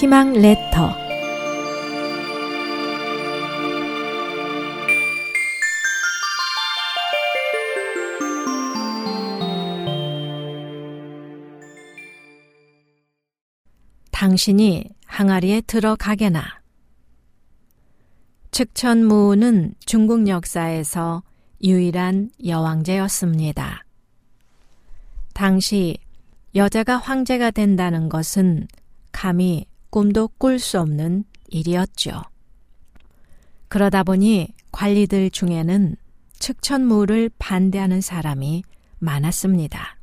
희망 레터 당신이 항아리에 들어가게나 측천무는 중국 역사에서 유일한 여왕제였습니다. 당시 여자가 황제가 된다는 것은 감히 꿈도 꿀 수 없는 일이었죠. 그러다 보니 관리들 중에는 측천무를 반대하는 사람이 많았습니다.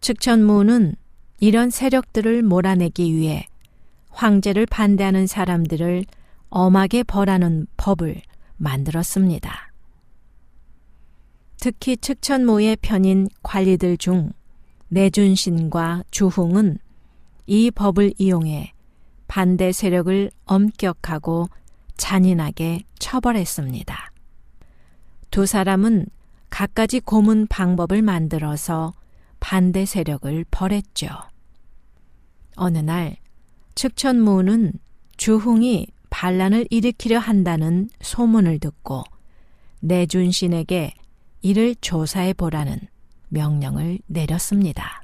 측천무는 이런 세력들을 몰아내기 위해 황제를 반대하는 사람들을 엄하게 벌하는 법을 만들었습니다. 특히 측천모의 편인 관리들 중 내준신과 주홍은 이 법을 이용해 반대 세력을 엄격하고 잔인하게 처벌했습니다. 두 사람은 갖가지 고문 방법을 만들어서 반대 세력을 벌했죠. 어느 날 측천무는 주홍이 반란을 일으키려 한다는 소문을 듣고 내준신에게 이를 조사해 보라는 명령을 내렸습니다.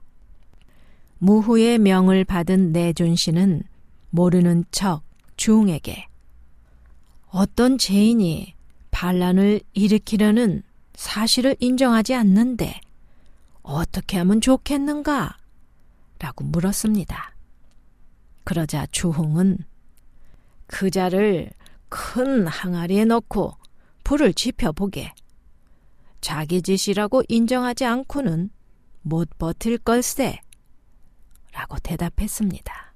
무후의 명을 받은 내준신은 모르는 척 주홍에게 어떤 죄인이 반란을 일으키려는 사실을 인정하지 않는데 어떻게 하면 좋겠는가? 라고 물었습니다. 그러자 주홍은 그 자를 큰 항아리에 넣고 불을 지펴보게. 자기 짓이라고 인정하지 않고는 못 버틸 걸세. 라고 대답했습니다.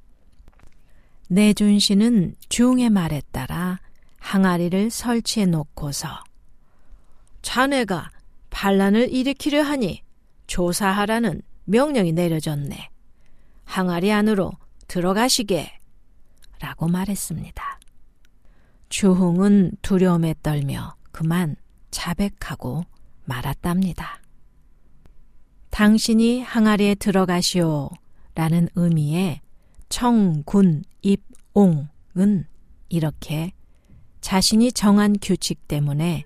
내준 씨는 중의 말에 따라 항아리를 설치해 놓고서 자네가 반란을 일으키려 하니 조사하라는 명령이 내려졌네. 항아리 안으로 들어가시게. 라고 말했습니다. 주홍은 두려움에 떨며 그만 자백하고 말았답니다. 당신이 항아리에 들어가시오 라는 의미의 청군 입옹은 이렇게 자신이 정한 규칙 때문에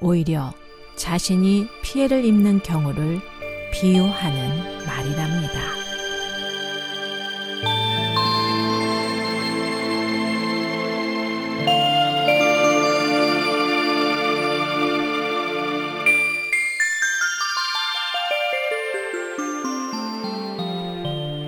오히려 자신이 피해를 입는 경우를 비유하는 말이랍니다.